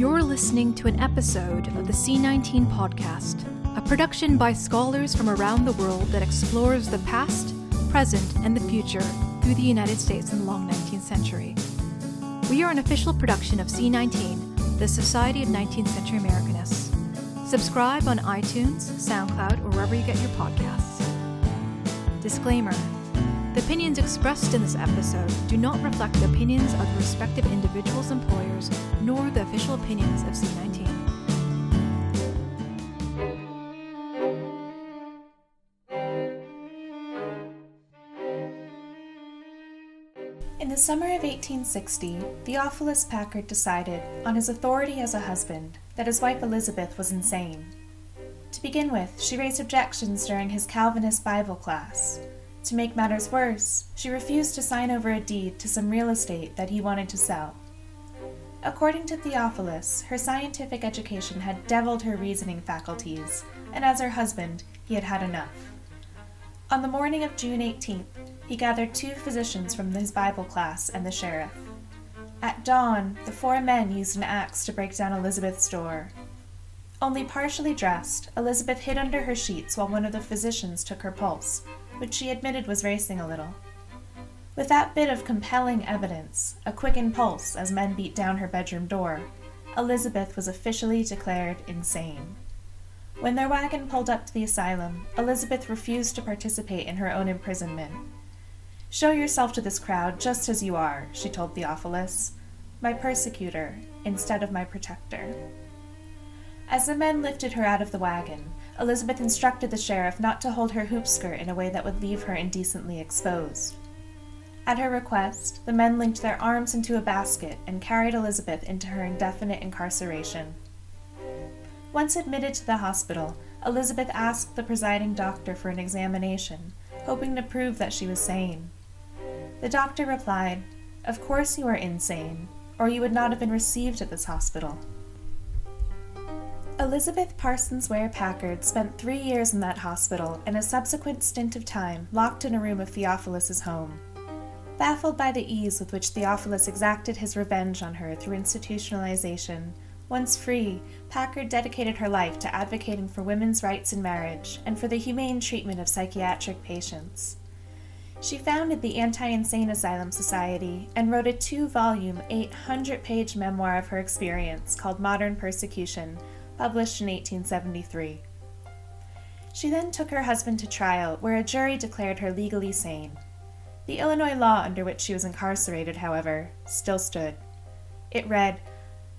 You're listening to an episode of the C19 podcast, a production by scholars from around the world that explores the past, present, and the future through the United States in the long 19th century. We are an official production of C19, the Society of 19th Century Americanists. Subscribe on iTunes, SoundCloud, or wherever you get your podcasts. Disclaimer The opinions expressed in this episode do not reflect the opinions of the respective individuals' employers nor the official opinions of C19. In the summer of 1860, Theophilus Packard decided, on his authority as a husband, that his wife Elizabeth was insane. To begin with, she raised objections during his Calvinist Bible class. To make matters worse, she refused to sign over a deed to some real estate that he wanted to sell. According to Theophilus, her scientific education had deviled her reasoning faculties, and as her husband, he had had enough. On the morning of June 18th, he gathered two physicians from his Bible class and the sheriff. At dawn, the four men used an axe to break down Elizabeth's door. Only partially dressed, Elizabeth hid under her sheets while one of the physicians took her pulse, which she admitted was racing a little. With that bit of compelling evidence, a quickened pulse as men beat down her bedroom door, Elizabeth was officially declared insane. When their wagon pulled up to the asylum, Elizabeth refused to participate in her own imprisonment. Show yourself to this crowd just as you are, she told Theophilus, my persecutor instead of my protector. As the men lifted her out of the wagon, Elizabeth instructed the sheriff not to hold her hoop skirt in a way that would leave her indecently exposed. At her request, the men linked their arms into a basket and carried Elizabeth into her indefinite incarceration. Once admitted to the hospital, Elizabeth asked the presiding doctor for an examination, hoping to prove that she was sane. The doctor replied, Of course you are insane, or you would not have been received at this hospital. Elizabeth Parsons Ware Packard spent three years in that hospital and a subsequent stint of time locked in a room of Theophilus's home. Baffled by the ease with which Theophilus exacted his revenge on her through institutionalization, once free, Packard dedicated her life to advocating for women's rights in marriage and for the humane treatment of psychiatric patients. She founded the Anti Insane Asylum Society and wrote a two volume, 800 page memoir of her experience called Modern Persecution, published in 1873. She then took her husband to trial, where a jury declared her legally sane. The Illinois law under which she was incarcerated, however, still stood. It read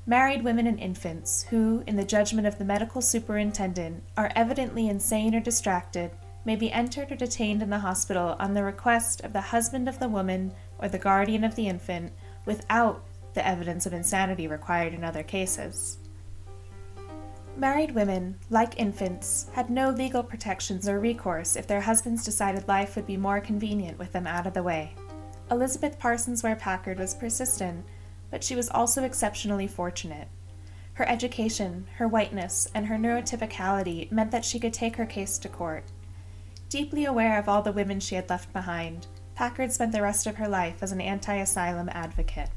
Married women and infants who, in the judgment of the medical superintendent, are evidently insane or distracted may be entered or detained in the hospital on the request of the husband of the woman or the guardian of the infant without the evidence of insanity required in other cases. Married women, like infants, had no legal protections or recourse if their husbands decided life would be more convenient with them out of the way. Elizabeth Parsons Ware Packard was persistent, but she was also exceptionally fortunate. Her education, her whiteness, and her neurotypicality meant that she could take her case to court. Deeply aware of all the women she had left behind, Packard spent the rest of her life as an anti asylum advocate.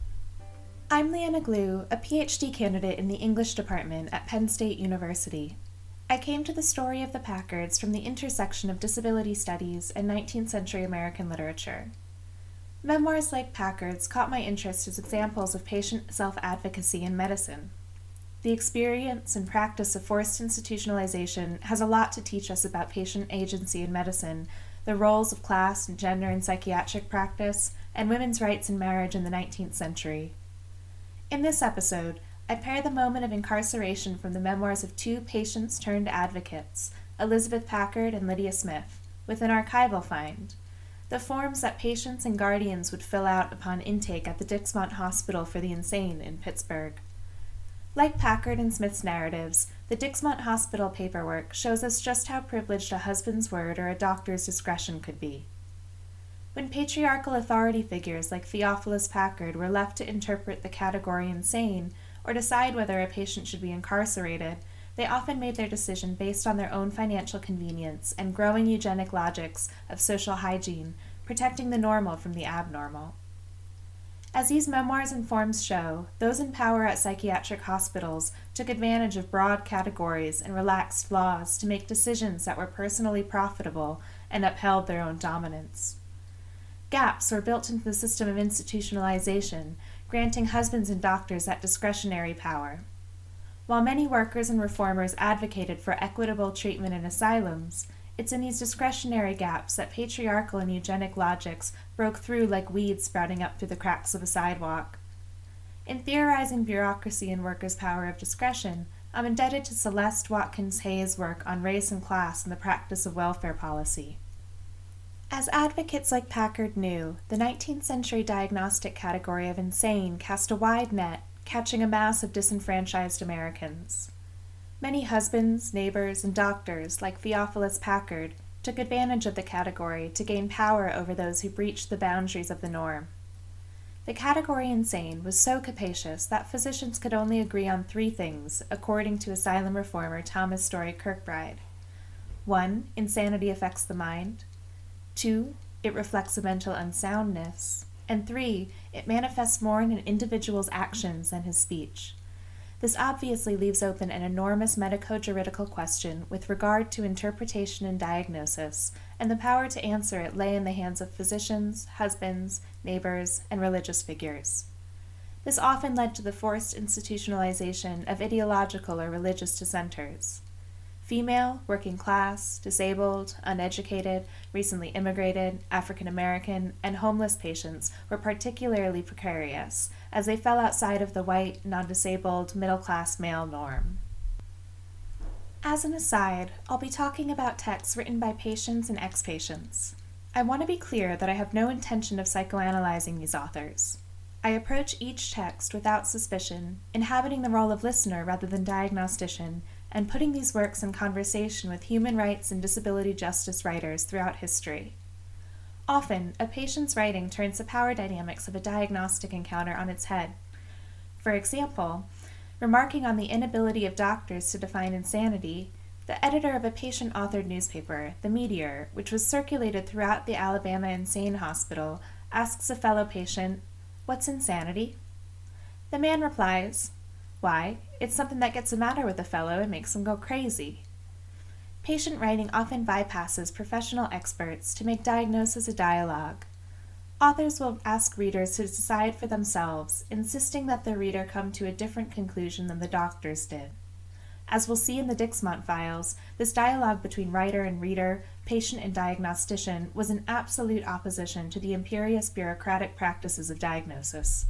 I'm Leanna Glue, a PhD candidate in the English department at Penn State University. I came to the story of the Packards from the intersection of disability studies and 19th century American literature. Memoirs like Packard's caught my interest as examples of patient self advocacy in medicine. The experience and practice of forced institutionalization has a lot to teach us about patient agency in medicine, the roles of class and gender in psychiatric practice, and women's rights in marriage in the 19th century. In this episode, I pair the moment of incarceration from the memoirs of two patients turned advocates, Elizabeth Packard and Lydia Smith, with an archival find the forms that patients and guardians would fill out upon intake at the Dixmont Hospital for the Insane in Pittsburgh. Like Packard and Smith's narratives, the Dixmont Hospital paperwork shows us just how privileged a husband's word or a doctor's discretion could be. When patriarchal authority figures like Theophilus Packard were left to interpret the category insane or decide whether a patient should be incarcerated, they often made their decision based on their own financial convenience and growing eugenic logics of social hygiene, protecting the normal from the abnormal. As these memoirs and forms show, those in power at psychiatric hospitals took advantage of broad categories and relaxed laws to make decisions that were personally profitable and upheld their own dominance. Gaps were built into the system of institutionalization, granting husbands and doctors that discretionary power. While many workers and reformers advocated for equitable treatment in asylums, it's in these discretionary gaps that patriarchal and eugenic logics broke through like weeds sprouting up through the cracks of a sidewalk. In theorizing bureaucracy and workers' power of discretion, I'm indebted to Celeste Watkins Hayes' work on race and class and the practice of welfare policy. As advocates like Packard knew, the 19th century diagnostic category of insane cast a wide net, catching a mass of disenfranchised Americans. Many husbands, neighbors, and doctors, like Theophilus Packard, took advantage of the category to gain power over those who breached the boundaries of the norm. The category insane was so capacious that physicians could only agree on three things, according to asylum reformer Thomas Story Kirkbride. One, insanity affects the mind. Two, it reflects a mental unsoundness. And three, it manifests more in an individual's actions than his speech. This obviously leaves open an enormous medico juridical question with regard to interpretation and diagnosis, and the power to answer it lay in the hands of physicians, husbands, neighbors, and religious figures. This often led to the forced institutionalization of ideological or religious dissenters. Female, working class, disabled, uneducated, recently immigrated, African American, and homeless patients were particularly precarious, as they fell outside of the white, non disabled, middle class male norm. As an aside, I'll be talking about texts written by patients and ex patients. I want to be clear that I have no intention of psychoanalyzing these authors. I approach each text without suspicion, inhabiting the role of listener rather than diagnostician, and putting these works in conversation with human rights and disability justice writers throughout history. Often, a patient's writing turns the power dynamics of a diagnostic encounter on its head. For example, remarking on the inability of doctors to define insanity, the editor of a patient authored newspaper, The Meteor, which was circulated throughout the Alabama Insane Hospital, asks a fellow patient, What's insanity? The man replies, Why, it's something that gets the matter with a fellow and makes him go crazy. Patient writing often bypasses professional experts to make diagnosis a dialogue. Authors will ask readers to decide for themselves, insisting that the reader come to a different conclusion than the doctors did. As we'll see in the Dixmont files, this dialogue between writer and reader, patient and diagnostician, was in absolute opposition to the imperious bureaucratic practices of diagnosis.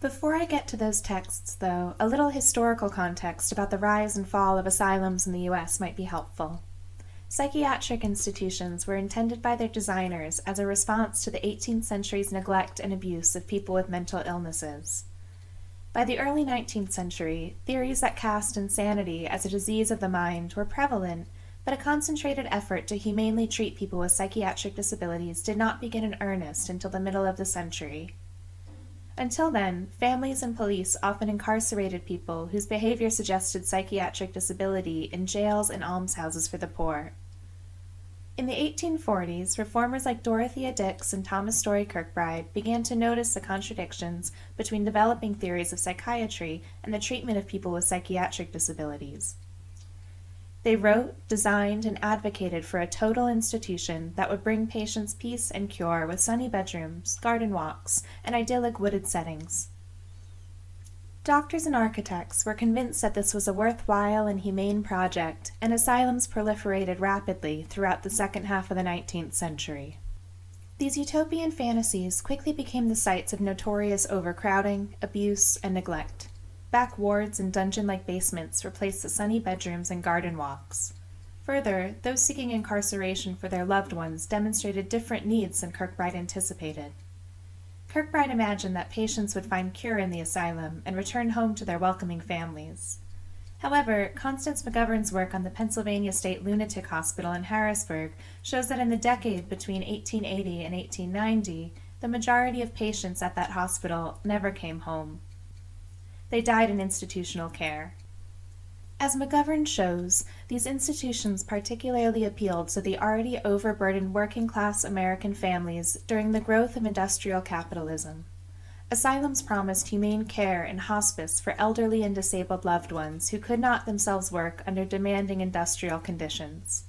Before I get to those texts, though, a little historical context about the rise and fall of asylums in the U.S. might be helpful. Psychiatric institutions were intended by their designers as a response to the 18th century's neglect and abuse of people with mental illnesses. By the early 19th century, theories that cast insanity as a disease of the mind were prevalent, but a concentrated effort to humanely treat people with psychiatric disabilities did not begin in earnest until the middle of the century. Until then, families and police often incarcerated people whose behavior suggested psychiatric disability in jails and almshouses for the poor. In the 1840s, reformers like Dorothea Dix and Thomas Story Kirkbride began to notice the contradictions between developing theories of psychiatry and the treatment of people with psychiatric disabilities. They wrote, designed, and advocated for a total institution that would bring patients peace and cure with sunny bedrooms, garden walks, and idyllic wooded settings. Doctors and architects were convinced that this was a worthwhile and humane project, and asylums proliferated rapidly throughout the second half of the 19th century. These utopian fantasies quickly became the sites of notorious overcrowding, abuse, and neglect. Back wards and dungeon like basements replaced the sunny bedrooms and garden walks. Further, those seeking incarceration for their loved ones demonstrated different needs than Kirkbride anticipated. Kirkbride imagined that patients would find cure in the asylum and return home to their welcoming families. However, Constance McGovern's work on the Pennsylvania State Lunatic Hospital in Harrisburg shows that in the decade between 1880 and 1890, the majority of patients at that hospital never came home. They died in institutional care. As McGovern shows, these institutions particularly appealed to the already overburdened working class American families during the growth of industrial capitalism. Asylums promised humane care and hospice for elderly and disabled loved ones who could not themselves work under demanding industrial conditions.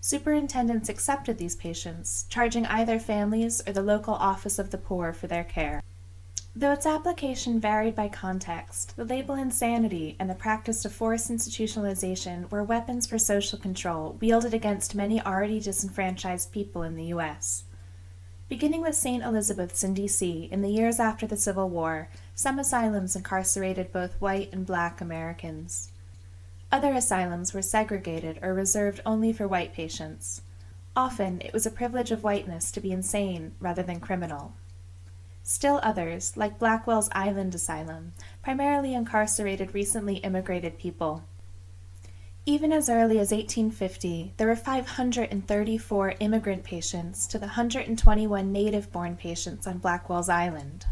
Superintendents accepted these patients, charging either families or the local office of the poor for their care. Though its application varied by context, the label insanity and the practice of forced institutionalization were weapons for social control wielded against many already disenfranchised people in the U.S. Beginning with St. Elizabeth's in D.C. in the years after the Civil War, some asylums incarcerated both white and black Americans. Other asylums were segregated or reserved only for white patients. Often it was a privilege of whiteness to be insane rather than criminal. Still others, like Blackwell's Island Asylum, primarily incarcerated recently immigrated people even as early as 1850, there were 534 immigrant patients to the 121 native born patients on Blackwell's Island.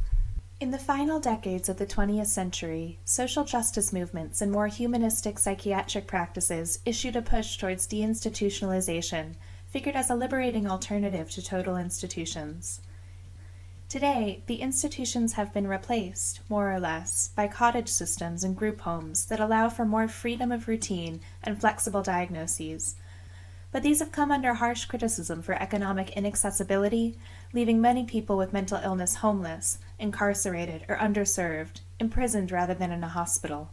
In the final decades of the 20th century, social justice movements and more humanistic psychiatric practices issued a push towards deinstitutionalization, figured as a liberating alternative to total institutions. Today, the institutions have been replaced, more or less, by cottage systems and group homes that allow for more freedom of routine and flexible diagnoses. But these have come under harsh criticism for economic inaccessibility, leaving many people with mental illness homeless, incarcerated, or underserved, imprisoned rather than in a hospital.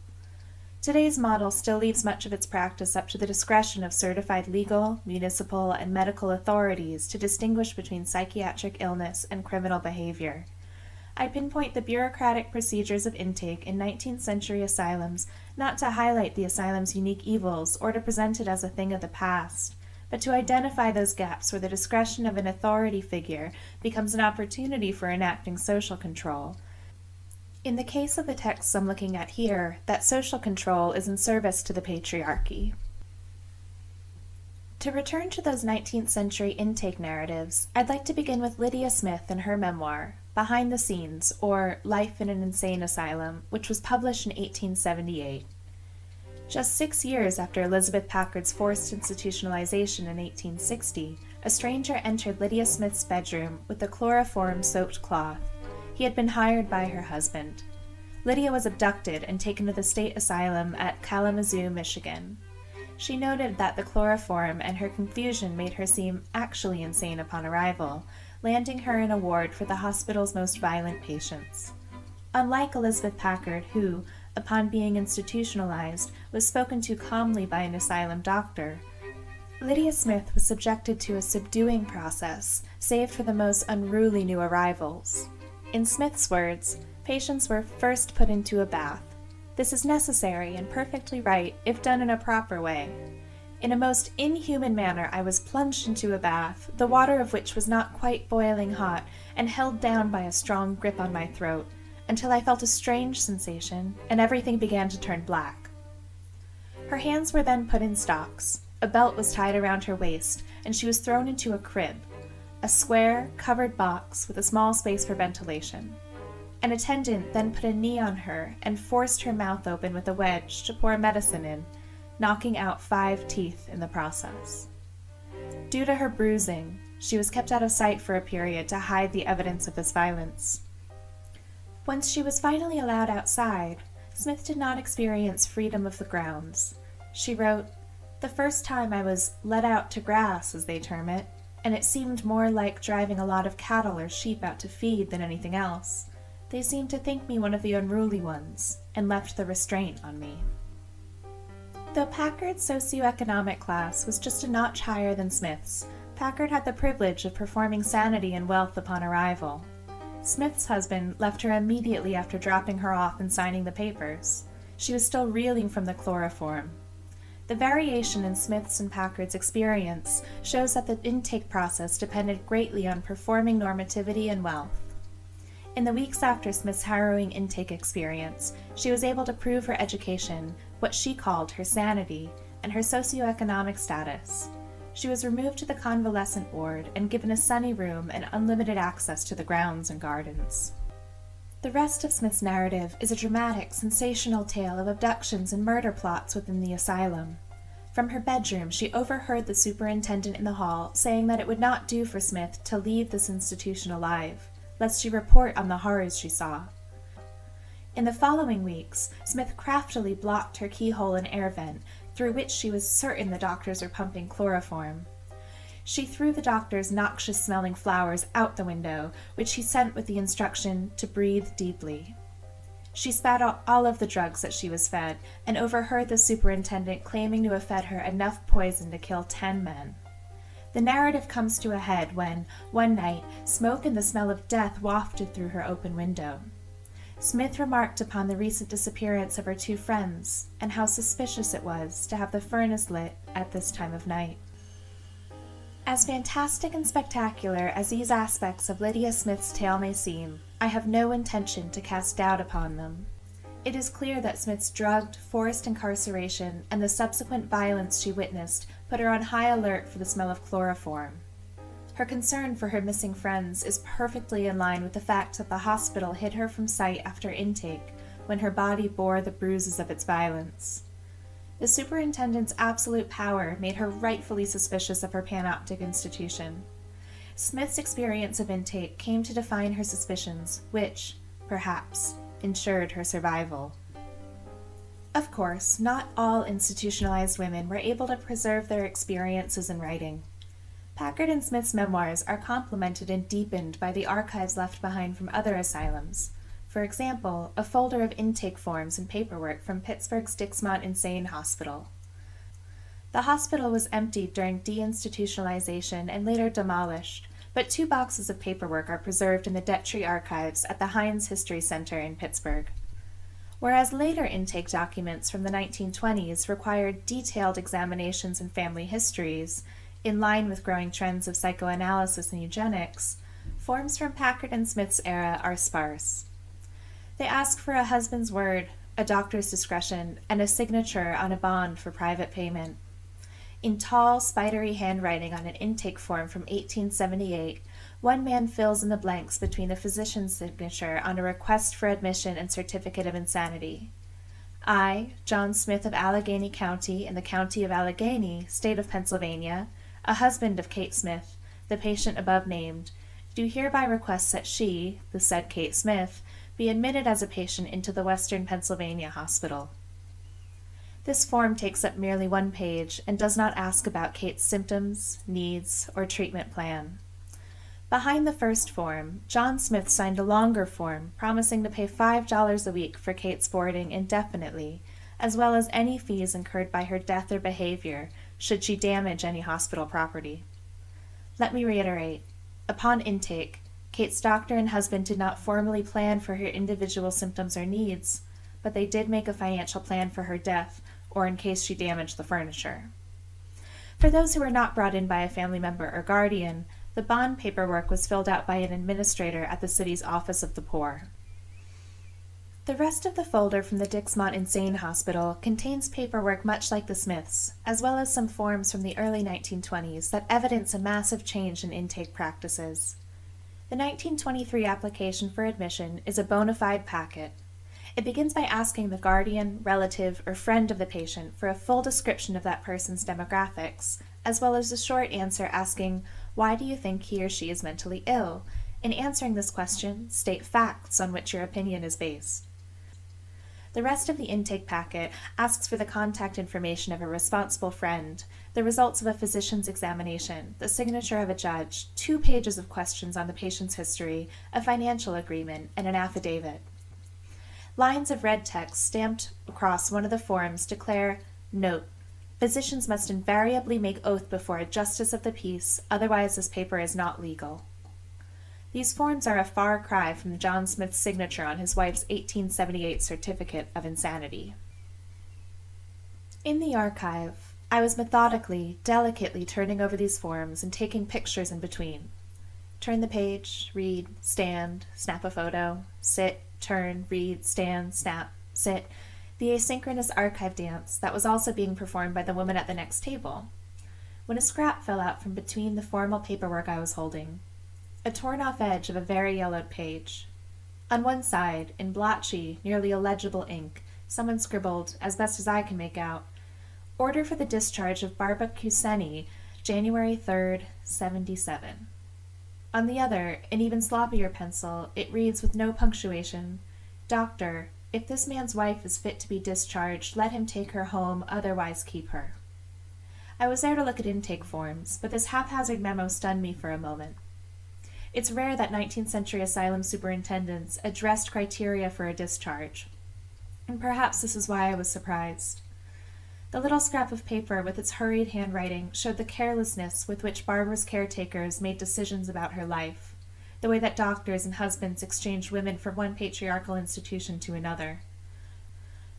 Today's model still leaves much of its practice up to the discretion of certified legal, municipal, and medical authorities to distinguish between psychiatric illness and criminal behavior. I pinpoint the bureaucratic procedures of intake in 19th century asylums not to highlight the asylum's unique evils or to present it as a thing of the past, but to identify those gaps where the discretion of an authority figure becomes an opportunity for enacting social control in the case of the texts I'm looking at here, that social control is in service to the patriarchy. To return to those 19th century intake narratives, I'd like to begin with Lydia Smith and her memoir, Behind the Scenes, or Life in an Insane Asylum, which was published in 1878. Just six years after Elizabeth Packard's forced institutionalization in 1860, a stranger entered Lydia Smith's bedroom with a chloroform soaked cloth he had been hired by her husband. Lydia was abducted and taken to the state asylum at Kalamazoo, Michigan. She noted that the chloroform and her confusion made her seem actually insane upon arrival, landing her in a ward for the hospital's most violent patients. Unlike Elizabeth Packard, who, upon being institutionalized, was spoken to calmly by an asylum doctor, Lydia Smith was subjected to a subduing process, saved for the most unruly new arrivals. In Smith's words, patients were first put into a bath. This is necessary and perfectly right if done in a proper way. In a most inhuman manner, I was plunged into a bath, the water of which was not quite boiling hot, and held down by a strong grip on my throat, until I felt a strange sensation, and everything began to turn black. Her hands were then put in stocks, a belt was tied around her waist, and she was thrown into a crib, a square, covered box with a small space for ventilation. An attendant then put a knee on her and forced her mouth open with a wedge to pour medicine in, knocking out five teeth in the process. Due to her bruising, she was kept out of sight for a period to hide the evidence of this violence. Once she was finally allowed outside, Smith did not experience freedom of the grounds. She wrote, The first time I was let out to grass, as they term it, and it seemed more like driving a lot of cattle or sheep out to feed than anything else. They seemed to think me one of the unruly ones, and left the restraint on me. Though Packard's socioeconomic class was just a notch higher than Smith's, Packard had the privilege of performing sanity and wealth upon arrival. Smith's husband left her immediately after dropping her off and signing the papers. She was still reeling from the chloroform, the variation in Smith's and Packard's experience shows that the intake process depended greatly on performing normativity and wealth. In the weeks after Smith's harrowing intake experience, she was able to prove her education, what she called her sanity, and her socioeconomic status. She was removed to the convalescent ward and given a sunny room and unlimited access to the grounds and gardens. The rest of Smith's narrative is a dramatic, sensational tale of abductions and murder plots within the asylum. From her bedroom, she overheard the superintendent in the hall saying that it would not do for Smith to leave this institution alive, lest she report on the horrors she saw. In the following weeks, Smith craftily blocked her keyhole and air vent, through which she was certain the doctors were pumping chloroform. She threw the doctor's noxious smelling flowers out the window, which he sent with the instruction to breathe deeply. She spat out all of the drugs that she was fed and overheard the superintendent claiming to have fed her enough poison to kill ten men. The narrative comes to a head when, one night, smoke and the smell of death wafted through her open window. Smith remarked upon the recent disappearance of her two friends and how suspicious it was to have the furnace lit at this time of night. As fantastic and spectacular as these aspects of Lydia Smith's tale may seem, I have no intention to cast doubt upon them. It is clear that Smith's drugged, forced incarceration and the subsequent violence she witnessed put her on high alert for the smell of chloroform. Her concern for her missing friends is perfectly in line with the fact that the hospital hid her from sight after intake when her body bore the bruises of its violence. The superintendent's absolute power made her rightfully suspicious of her panoptic institution. Smith's experience of intake came to define her suspicions, which, perhaps, ensured her survival. Of course, not all institutionalized women were able to preserve their experiences in writing. Packard and Smith's memoirs are complemented and deepened by the archives left behind from other asylums, for example, a folder of intake forms and paperwork from Pittsburgh's Dixmont Insane Hospital. The hospital was emptied during deinstitutionalization and later demolished, but two boxes of paperwork are preserved in the Detre archives at the Heinz History Center in Pittsburgh. Whereas later intake documents from the 1920s required detailed examinations and family histories, in line with growing trends of psychoanalysis and eugenics, forms from Packard and Smith's era are sparse. They ask for a husband's word, a doctor's discretion, and a signature on a bond for private payment. In tall, spidery handwriting on an intake form from 1878, one man fills in the blanks between the physician's signature on a request for admission and certificate of insanity. I, John Smith of Allegheny County in the County of Allegheny, State of Pennsylvania, a husband of Kate Smith, the patient above named, do hereby request that she, the said Kate Smith, be admitted as a patient into the Western Pennsylvania Hospital. This form takes up merely one page and does not ask about Kate's symptoms, needs, or treatment plan. Behind the first form, John Smith signed a longer form promising to pay $5 a week for Kate's boarding indefinitely, as well as any fees incurred by her death or behavior should she damage any hospital property. Let me reiterate upon intake, Kate's doctor and husband did not formally plan for her individual symptoms or needs, but they did make a financial plan for her death or in case she damaged the furniture. For those who were not brought in by a family member or guardian, the bond paperwork was filled out by an administrator at the city's Office of the Poor. The rest of the folder from the Dixmont Insane Hospital contains paperwork much like the Smiths, as well as some forms from the early 1920s that evidence a massive change in intake practices. The 1923 application for admission is a bona fide packet. It begins by asking the guardian, relative, or friend of the patient for a full description of that person's demographics, as well as a short answer asking, Why do you think he or she is mentally ill? In answering this question, state facts on which your opinion is based. The rest of the intake packet asks for the contact information of a responsible friend, the results of a physician's examination, the signature of a judge, two pages of questions on the patient's history, a financial agreement, and an affidavit. Lines of red text stamped across one of the forms declare Note Physicians must invariably make oath before a justice of the peace, otherwise, this paper is not legal. These forms are a far cry from John Smith's signature on his wife's 1878 certificate of insanity. In the archive, I was methodically, delicately turning over these forms and taking pictures in between. Turn the page, read, stand, snap a photo, sit, turn, read, stand, snap, sit, the asynchronous archive dance that was also being performed by the woman at the next table. When a scrap fell out from between the formal paperwork I was holding, a torn off edge of a very yellowed page. On one side, in blotchy, nearly illegible ink, someone scribbled, as best as I can make out, Order for the discharge of Barbara Kuseni, January 3rd, 77. On the other, in even sloppier pencil, it reads with no punctuation Doctor, if this man's wife is fit to be discharged, let him take her home, otherwise keep her. I was there to look at intake forms, but this haphazard memo stunned me for a moment. It's rare that 19th century asylum superintendents addressed criteria for a discharge, and perhaps this is why I was surprised. The little scrap of paper with its hurried handwriting showed the carelessness with which Barbara's caretakers made decisions about her life, the way that doctors and husbands exchanged women from one patriarchal institution to another.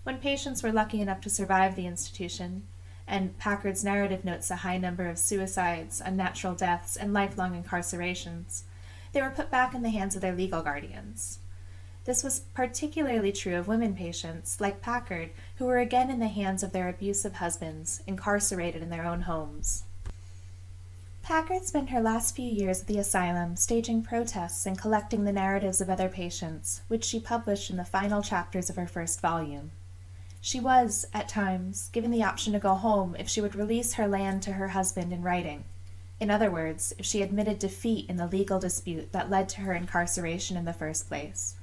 When patients were lucky enough to survive the institution, and Packard's narrative notes a high number of suicides, unnatural deaths, and lifelong incarcerations, they were put back in the hands of their legal guardians. This was particularly true of women patients, like Packard, who were again in the hands of their abusive husbands, incarcerated in their own homes. Packard spent her last few years at the asylum staging protests and collecting the narratives of other patients, which she published in the final chapters of her first volume. She was, at times, given the option to go home if she would release her land to her husband in writing. In other words, if she admitted defeat in the legal dispute that led to her incarceration in the first place.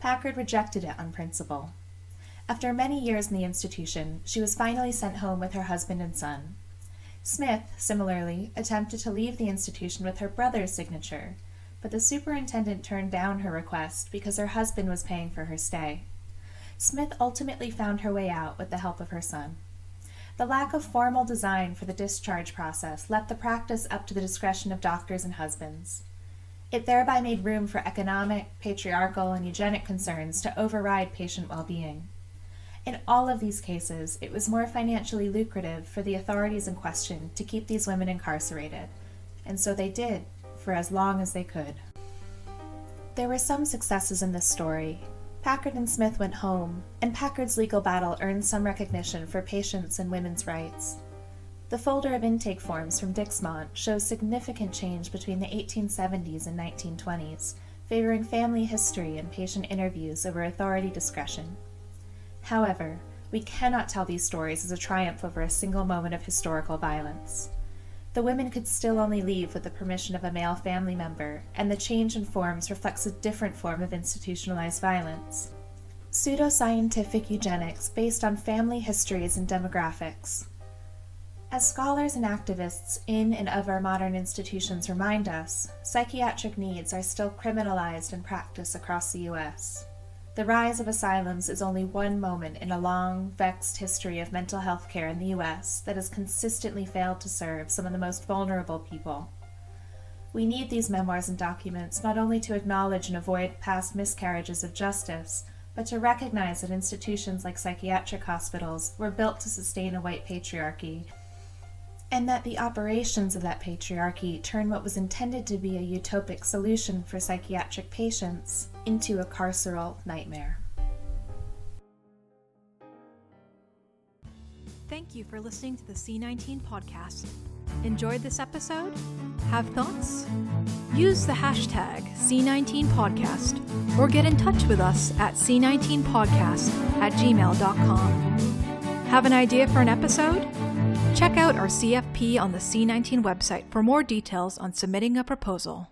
Packard rejected it on principle. After many years in the institution, she was finally sent home with her husband and son. Smith, similarly, attempted to leave the institution with her brother's signature, but the superintendent turned down her request because her husband was paying for her stay. Smith ultimately found her way out with the help of her son. The lack of formal design for the discharge process left the practice up to the discretion of doctors and husbands. It thereby made room for economic, patriarchal, and eugenic concerns to override patient well being. In all of these cases, it was more financially lucrative for the authorities in question to keep these women incarcerated, and so they did for as long as they could. There were some successes in this story, Packard and Smith went home, and Packard's legal battle earned some recognition for patients and women's rights. The folder of intake forms from Dixmont shows significant change between the 1870s and 1920s, favoring family history and patient interviews over authority discretion. However, we cannot tell these stories as a triumph over a single moment of historical violence. The women could still only leave with the permission of a male family member, and the change in forms reflects a different form of institutionalized violence. Pseudoscientific eugenics based on family histories and demographics. As scholars and activists in and of our modern institutions remind us, psychiatric needs are still criminalized in practice across the U.S. The rise of asylums is only one moment in a long, vexed history of mental health care in the U.S. that has consistently failed to serve some of the most vulnerable people. We need these memoirs and documents not only to acknowledge and avoid past miscarriages of justice, but to recognize that institutions like psychiatric hospitals were built to sustain a white patriarchy and that the operations of that patriarchy turn what was intended to be a utopic solution for psychiatric patients into a carceral nightmare. Thank you for listening to the C19 podcast. Enjoyed this episode? Have thoughts? Use the hashtag C19podcast or get in touch with us at C19podcast at gmail.com. Have an idea for an episode? Check out our CFP on the C19 website for more details on submitting a proposal.